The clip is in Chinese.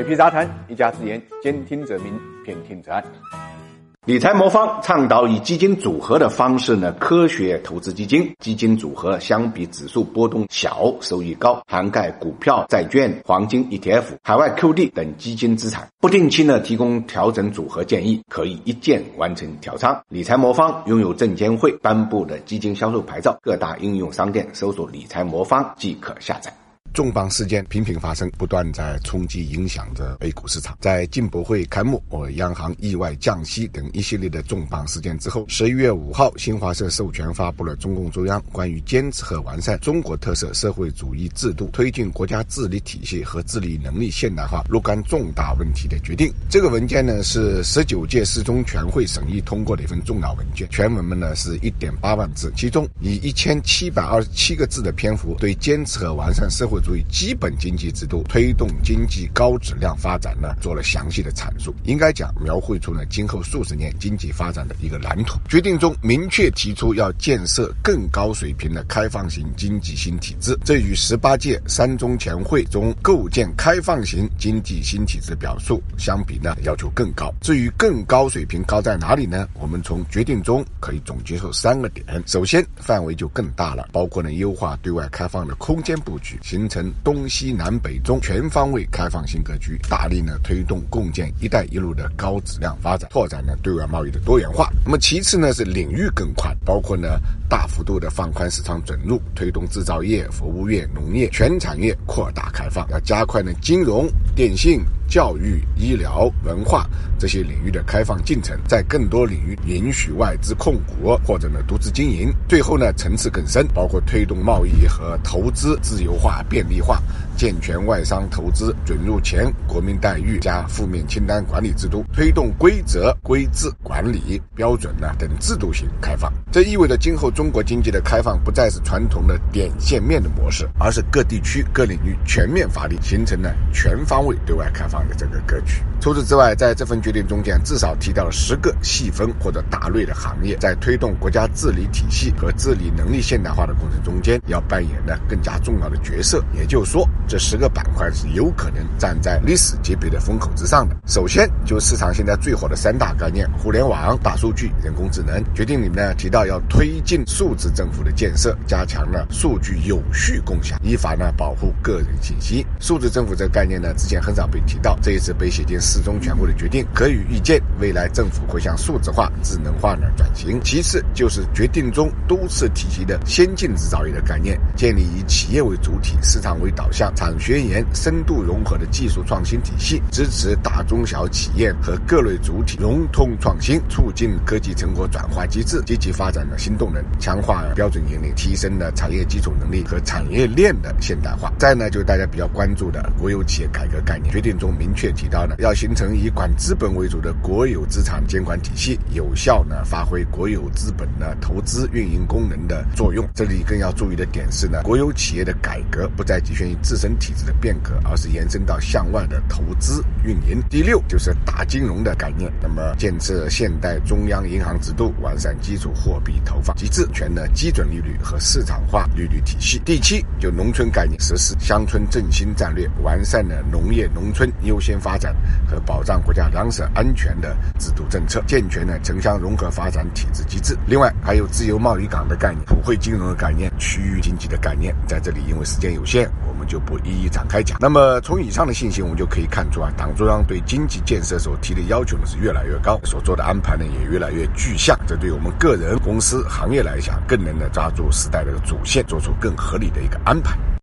水皮杂谈，一家之言，兼听则明，偏听则暗。理财魔方倡导以基金组合的方式呢，科学投资基金。基金组合相比指数波动小，收益高，涵盖股票、债券、黄金、ETF、海外 QD 等基金资产。不定期呢提供调整组合建议，可以一键完成调仓。理财魔方拥有证监会颁布的基金销售牌照，各大应用商店搜索“理财魔方”即可下载。重磅事件频频发生，不断在冲击影响着 A 股市场。在进博会开幕、我央行意外降息等一系列的重磅事件之后，十一月五号，新华社授权发布了中共中央关于坚持和完善中国特色社会主义制度、推进国家治理体系和治理能力现代化若干重大问题的决定。这个文件呢，是十九届四中全会审议通过的一份重要文件。全文呢是一点八万字，其中以一千七百二十七个字的篇幅，对坚持和完善社会。主义基本经济制度推动经济高质量发展呢，做了详细的阐述。应该讲，描绘出了今后数十年经济发展的一个蓝图。决定中明确提出要建设更高水平的开放型经济新体制，这与十八届三中全会中构建开放型经济新体制表述相比呢，要求更高。至于更高水平高在哪里呢？我们从决定中可以总结出三个点。首先，范围就更大了，包括呢优化对外开放的空间布局，形成。东西南北中全方位开放新格局，大力呢推动共建“一带一路”的高质量发展，拓展呢对外贸易的多元化。那么其次呢是领域更宽，包括呢大幅度的放宽市场准入，推动制造业、服务业、农业全产业扩大开放，要加快呢金融、电信。教育、医疗、文化这些领域的开放进程，在更多领域允许外资控股或者呢独资经营。最后呢层次更深，包括推动贸易和投资自由化、便利化，健全外商投资准入前国民待遇加负面清单管理制度，推动规则、规制、管理标准呢等制度性开放。这意味着今后中国经济的开放不再是传统的点线面的模式，而是各地区各领域全面发力，形成了全方位对外开放。的这个格局。除此之外，在这份决定中间，至少提到了十个细分或者大类的行业，在推动国家治理体系和治理能力现代化的过程中间，要扮演呢更加重要的角色。也就是说，这十个板块是有可能站在历史级别的风口之上的。首先，就市场现在最火的三大概念：互联网、大数据、人工智能。决定里面呢提到要推进数字政府的建设，加强了数据有序共享，依法呢保护个人信息。数字政府这个概念呢，之前很少被提到。这一次被写进四中全会的决定，可以预见未来政府会向数字化、智能化呢转型。其次就是决定中多次提及的先进制造业的概念，建立以企业为主体、市场为导向、产学研深度融合的技术创新体系，支持大中小企业和各类主体融通创新，促进科技成果转化机制，积极发展了新动能，强化标准引领，提升了产业基础能力和产业链的现代化。再呢，就是大家比较关注的国有企业改革概念，决定中明。明确提到呢，要形成以管资本为主的国有资产监管体系，有效呢发挥国有资本的投资运营功能的作用。这里更要注意的点是呢，国有企业的改革不再局限于自身体制的变革，而是延伸到向外的投资运营。第六就是大金融的概念，那么建设现代中央银行制度，完善基础货币投放机制，全的基准利率和市场化利率体系。第七就农村概念，实施乡村振兴战略，完善了农业农村优。先发展和保障国家粮食安全的制度政策，健全了城乡融合发展体制机制。另外，还有自由贸易港的概念、普惠金融的概念、区域经济的概念。在这里，因为时间有限，我们就我一一展开讲。那么，从以上的信息，我们就可以看出啊，党中央对经济建设所提的要求呢是越来越高，所做的安排呢也越来越具象。这对我们个人、公司、行业来讲，更能的抓住时代的主线，做出更合理的一个安排。